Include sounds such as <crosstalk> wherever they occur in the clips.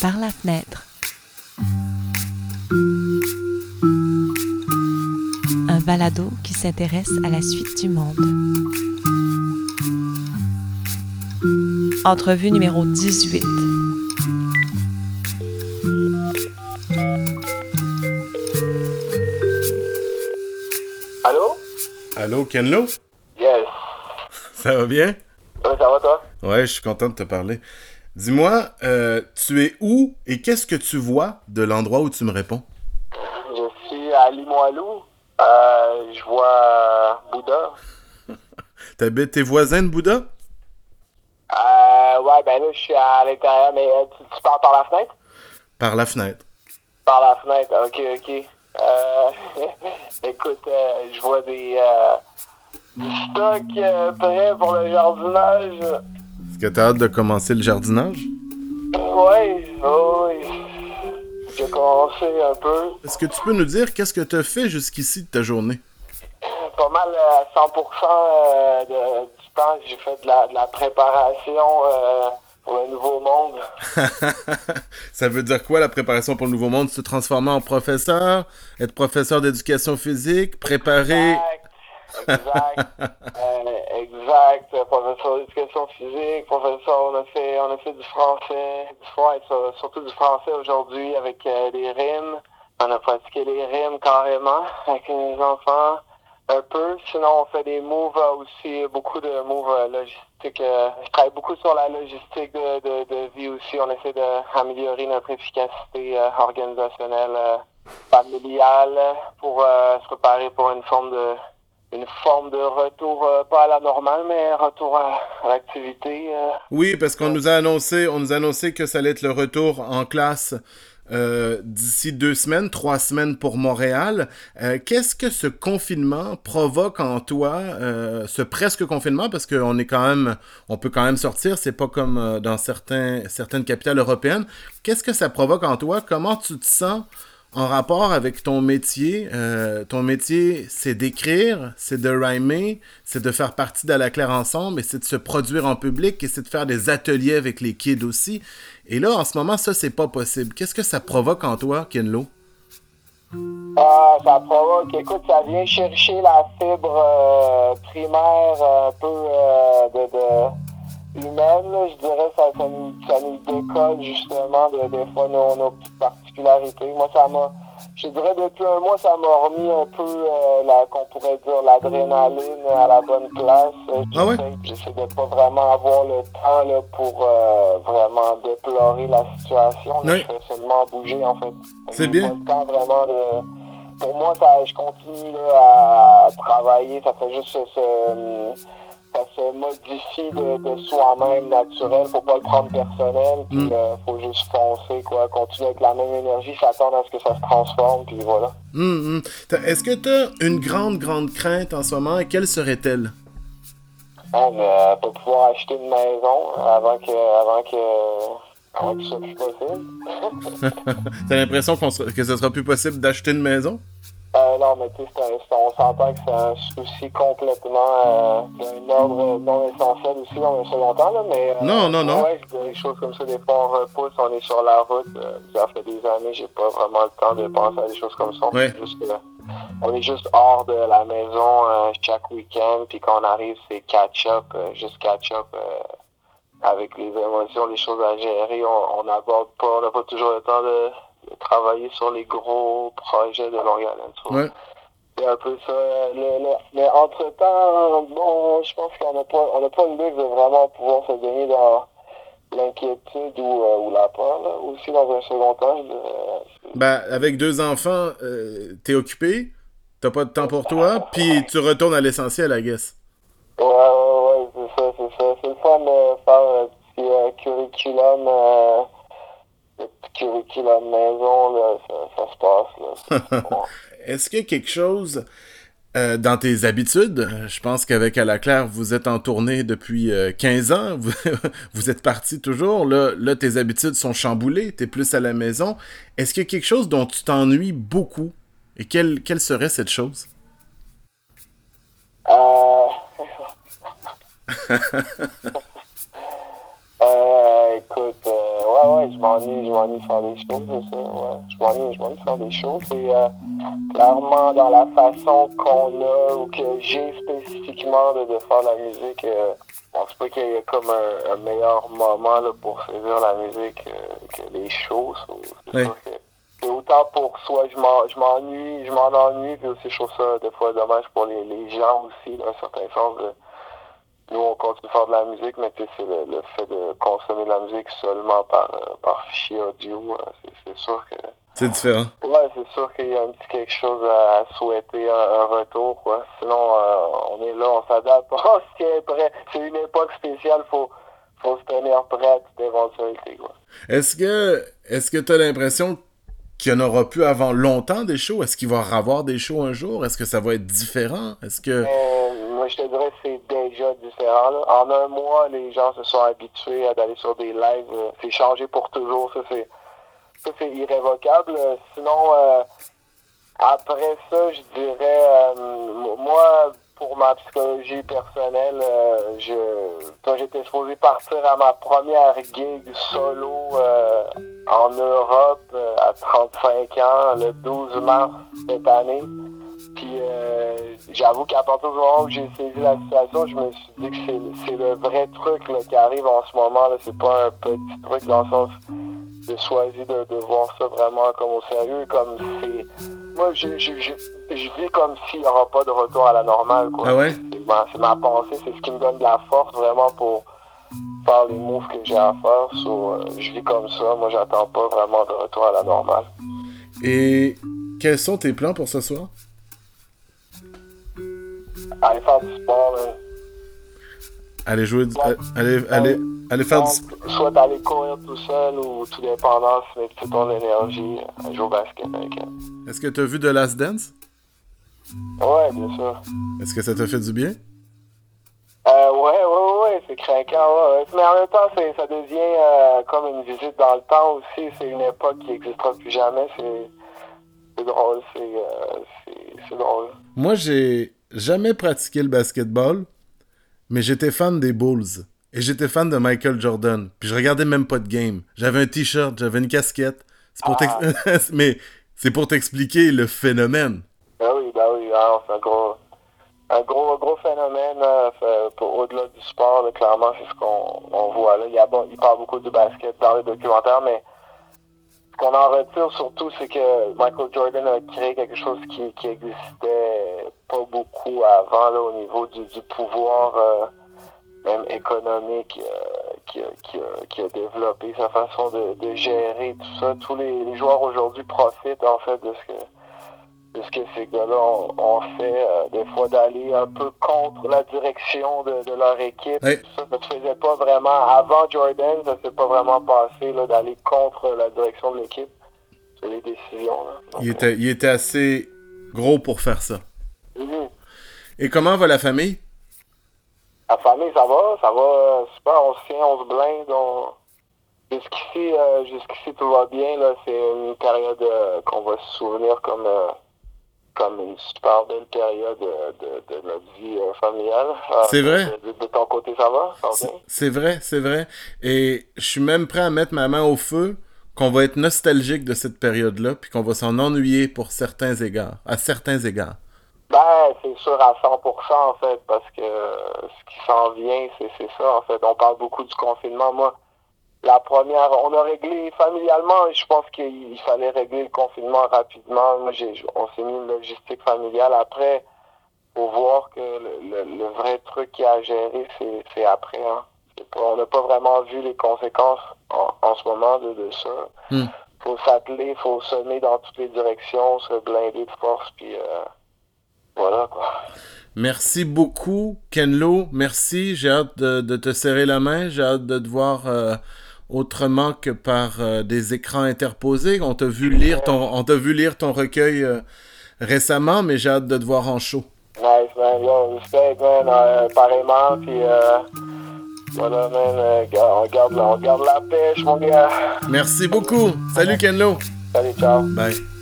par la fenêtre. Un balado qui s'intéresse à la suite du monde. Entrevue numéro 18. Allô? Allô, Kenlo? Yes. Ça va bien? Ouais, ça va toi? Ouais, je suis content de te parler. Dis-moi, euh, tu es où et qu'est-ce que tu vois de l'endroit où tu me réponds? Je suis à Limoilou. Euh, je vois Bouddha. <laughs> T'habites tes voisins de Bouddha? Euh, ouais, ben là, je suis à l'intérieur, mais euh, tu, tu parles par la fenêtre? Par la fenêtre. Par la fenêtre, ok, ok. Euh, <laughs> écoute, euh, je vois des, euh, du stock euh, prêt pour le jardinage. Est-ce que t'as hâte de commencer le jardinage? Ouais, oui. J'ai commencé un peu. Est-ce que tu peux nous dire qu'est-ce que tu as fait jusqu'ici de ta journée? Pas mal euh, 100% euh, de, du temps, j'ai fait de la, de la préparation euh, pour le nouveau monde. <laughs> Ça veut dire quoi la préparation pour le nouveau monde? Se transformer en professeur? Être professeur d'éducation physique? Préparer... Exact, exact, <laughs> euh, exact. euh, Professeur d'éducation physique, professeur, on a fait, on a fait du français, du, sur- surtout du français aujourd'hui avec euh, les rimes. On a pratiqué les rimes carrément <laughs> avec les enfants un peu. Sinon, on fait des moves aussi, beaucoup de moves euh, logistiques. je travaille beaucoup sur la logistique de, de, de vie aussi. On essaie d'améliorer notre efficacité organisationnelle, familiale pour euh, se préparer pour une forme de une forme de retour, euh, pas à la normale, mais retour à, l'activité. euh. Oui, parce qu'on nous a annoncé, que ça allait être le retour en classe euh, d'ici deux semaines, trois semaines pour Montréal. Qu'est-ce que ce confinement provoque en toi, ce presque confinement, parce qu'on est quand même, on peut quand même sortir, c'est pas comme dans certaines capitales européennes. Qu'est-ce que ça provoque en toi? Comment tu te sens en rapport avec ton métier, euh, ton métier, c'est d'écrire, c'est de rhymer, c'est de faire partie d'À la Claire ensemble, et c'est de se produire en public, et c'est de faire des ateliers avec les kids aussi. Et là, en ce moment, ça, c'est pas possible. Qu'est-ce que ça provoque en toi, Kenlo? Ah, ça provoque, écoute, ça vient chercher la fibre euh, primaire euh, un peu de, de humaine, là, je dirais, ça, ça, nous, ça nous décolle justement de, des fois nos, nos petites particularités. Moi, ça m'a, je dirais, depuis un mois, ça m'a remis un peu, euh, la, qu'on pourrait dire, l'adrénaline à la bonne place. Euh, Ah ouais? j'essaie- de pas vraiment avoir le temps là, pour euh, vraiment déplorer la situation. là. Oui. Je fais seulement bouger, en fait. C'est bien. le temps vraiment de... Pour moi, ça, je continue là, à travailler. Ça fait juste se, se modifie de, de soi-même naturel. Faut pas le prendre personnel. Puis Mm. euh, faut juste foncer, quoi. Continuer avec la même énergie, s'attendre à ce que ça se transforme. Puis voilà. Hum. T'as- Est-ce que tu as une grande, grande crainte en ce moment, et quelle serait-elle? Hein, mais, euh, pas pouvoir acheter une maison avant que, avant que, avant que ce soit plus possible. <laughs> T'as l'impression que ce sera plus possible d'acheter une maison? Non, mais tu sais, un- on s'entend que c'est un souci complètement euh, d'un ordre non essentiel aussi dans le second temps, là, mais... euh, Non, non, non. Ouais, des choses comme ça, des fois, on repousse, on est sur la route, euh, ça fait des années, j'ai pas vraiment le temps de penser à des choses comme ça. On Ouais. est juste, on est juste hors de la maison chaque week-end, puis quand on arrive, c'est catch-up, juste catch-up avec les émotions, les choses à gérer. On n'aborde pas, on n'a pas toujours le temps de travailler sur les gros projets de vois. Ouais. C'est un peu ça. euh, le- le- mais entre-temps, bon, je pense qu'on n'a pas, on n'a pas le luxe de vraiment pouvoir se donner dans l'inquiétude ou, euh, ou la peur. là. Aussi, dans un second temps, je Ben, avec deux enfants, euh, t'es occupé, t'as pas de temps pour toi, puis tu retournes à l'essentiel, I guess. Ouais, ouais, ouais, c'est ça, c'est ça. C'est le fun de faire un petit euh, curriculum, petit curriculum maison, là, ça, ça se passe, là. <laughs> Est-ce qu'il y a quelque chose euh, dans tes habitudes? euh, Je pense qu'avec À la Claire, vous êtes en tournée depuis euh, 15 ans. <laughs> Vous, vous êtes parti toujours. Là, là, tes habitudes sont chamboulées. T'es plus à la maison. Est-ce qu'il y a quelque chose dont tu t'ennuies beaucoup? Et quelle, quelle serait cette chose? Euh... <laughs> euh, écoute, euh, ouais, ouais, je m'ennuie, je m'ennuie de faire des choses, c'est ça, ouais. Je m'ennuie, je m'ennuie de faire des choses. Et euh, clairement, dans la façon qu'on a ou que j'ai spécifiquement de, de faire la musique, euh, je pense pas qu'il y ait comme un, un meilleur moment là, pour saisir la musique euh, que les so, C'est autant pour soi, je m'en- je m'ennuie, je m'en ennuie, puis aussi je trouve ça des fois dommage pour les, les gens aussi, dans un certain sens. de- nous, on continue de faire de la musique, mais c'est le, le fait de consommer de la musique seulement par, euh, par fichier audio. euh, c'est- sûr que. C'est différent. Ouais, c'est sûr qu'il y a un petit quelque chose à, à souhaiter, un, un retour, quoi. Sinon, euh, on est là, on s'adapte, <laughs> on se tient prêt. C'est une époque spéciale, faut, faut se tenir prêt à toute éventualité, quoi. Est-ce que est-ce que tu as l'impression qu'il n'y en aura plus avant longtemps des shows? Est-ce qu'il va y avoir des shows un jour? Est-ce que ça va être différent? Est-ce que. Euh, je te dirais c'est déjà différent. En un mois, les gens se sont habitués à d'aller sur des lives. euh, C'est changé pour toujours. Ça, c'est ça, c'est irrévocable. Euh, Sinon, euh, après ça, je dirais, moi, pour ma psychologie personnelle, je, quand j'étais supposé partir à ma première gig solo en Europe à 35 ans, le 12 mars cette année. Puis euh, j'avoue qu'à partir du moment où j'ai saisi la situation, je me suis dit que c'est, le vrai truc là, qui arrive en ce moment. C'est pas un petit truc dans le sens de choisir de, de voir ça vraiment comme au sérieux, comme c'est. Moi, je, je, je, je vis comme s'il n'y aura pas de retour à la normale. Quoi. Ah ouais? C'est, ma, c'est ma pensée, c'est ce qui me donne de la force vraiment pour faire les moves que j'ai à faire. So, euh, je vis comme ça. Moi, j'attends pas vraiment de retour à la normale. Et quels sont tes plans pour ce soir? Aller faire du sport, là. Aller jouer du- aller, aller, aller faire du Donc, soit d'aller courir tout seul ou tout dépendant si tu ton énergie à jouer au basket avec elle. Est-ce que tu as vu The Last Dance? Ouais, bien sûr. Est-ce que ça t'a fait du bien? Euh, ouais, ouais, ouais, ouais, c'est craquant, ouais, ouais. Mais en même temps, c'est, ça devient euh, comme une visite dans le temps aussi. C'est une époque qui n'existera plus jamais. C'est, c'est drôle, c'est, euh, c'est, c'est drôle. Moi, j'ai jamais pratiqué le basketball, mais j'étais fan des Bulls. Et j'étais fan de Michael Jordan. Puis je regardais même pas de game. J'avais un t-shirt, j'avais une casquette. C'est pour t'ex- <laughs> mais c'est pour t'expliquer le phénomène. Ben oui, ben oui, c'est un gros, un gros, gros phénomène euh, au-delà du sport. là, clairement, c'est ce qu'on on voit là. Il, y a, bon, il parle beaucoup du basket dans les documentaires, mais ce qu'on en retire surtout, c'est que Michael Jordan a créé quelque chose qui, qui existait pas beaucoup avant là, au niveau du, du pouvoir euh, même économique euh, qui, a, qui, a, qui a développé sa façon de, de gérer tout ça. Tous les, les joueurs aujourd'hui profitent en fait de ce que de ce que ces gars-là ont, ont fait, euh, des fois d'aller un peu contre la direction de, de leur équipe. Ça ne se faisait pas vraiment. Avant Jordan, ça ne s'est pas vraiment passé là, d'aller contre la direction de l'équipe. C'est les décisions. Là. Donc, Il était, il était assez gros pour faire ça. Et comment va la famille? La famille, ça va, ça va euh, super, on se tient, on se blinde. On... Jusqu'ici, euh, jusqu'ici, tout va bien. Là. C'est une période euh, qu'on va se souvenir comme, euh, comme une super belle période de, de notre vie familiale. Euh, C'est vrai? De, de ton côté, ça va? C'est vrai, c'est vrai. Et je suis même prêt à mettre ma main au feu qu'on va être nostalgique de cette période-là, puis qu'on va s'en ennuyer pour certains égards, à certains égards. C'est sûr à 100% en fait, parce que euh, ce qui s'en vient, c'est ça en fait. On parle beaucoup du confinement. Moi, la première, on a réglé familialement, je pense qu'il il fallait régler le confinement rapidement. Moi, j'ai, on s'est mis une logistique familiale après pour voir que le, le, le vrai truc qu'il y a à gérer, c'est après. Hein. Pas, on n'a pas vraiment vu les conséquences en, en ce moment de, de ça. Hmm. faut s'atteler, faut semer dans toutes les directions, se blinder de force, puis euh, voilà quoi. Merci beaucoup, Kenlo. Merci. J'ai hâte de, de te serrer la main. J'ai hâte de te voir euh, autrement que par euh, des écrans interposés. On t'a vu lire ton, on t'a vu lire ton recueil euh, récemment, mais j'ai hâte de te voir en show. Nice, man. Yo, respect, man. Pareillement. Puis, voilà, man. On, garde, la- on garde la pêche, mon gars. Merci beaucoup. Salut, Kenlo. Salut, ciao. Bye.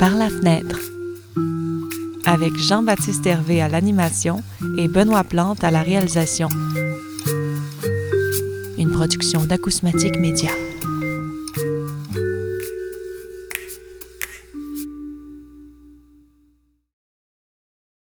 Par la fenêtre. Avec Jean-Baptiste Hervé à l'animation et Benoît Plante à la réalisation. une production d'Acousmatique Média.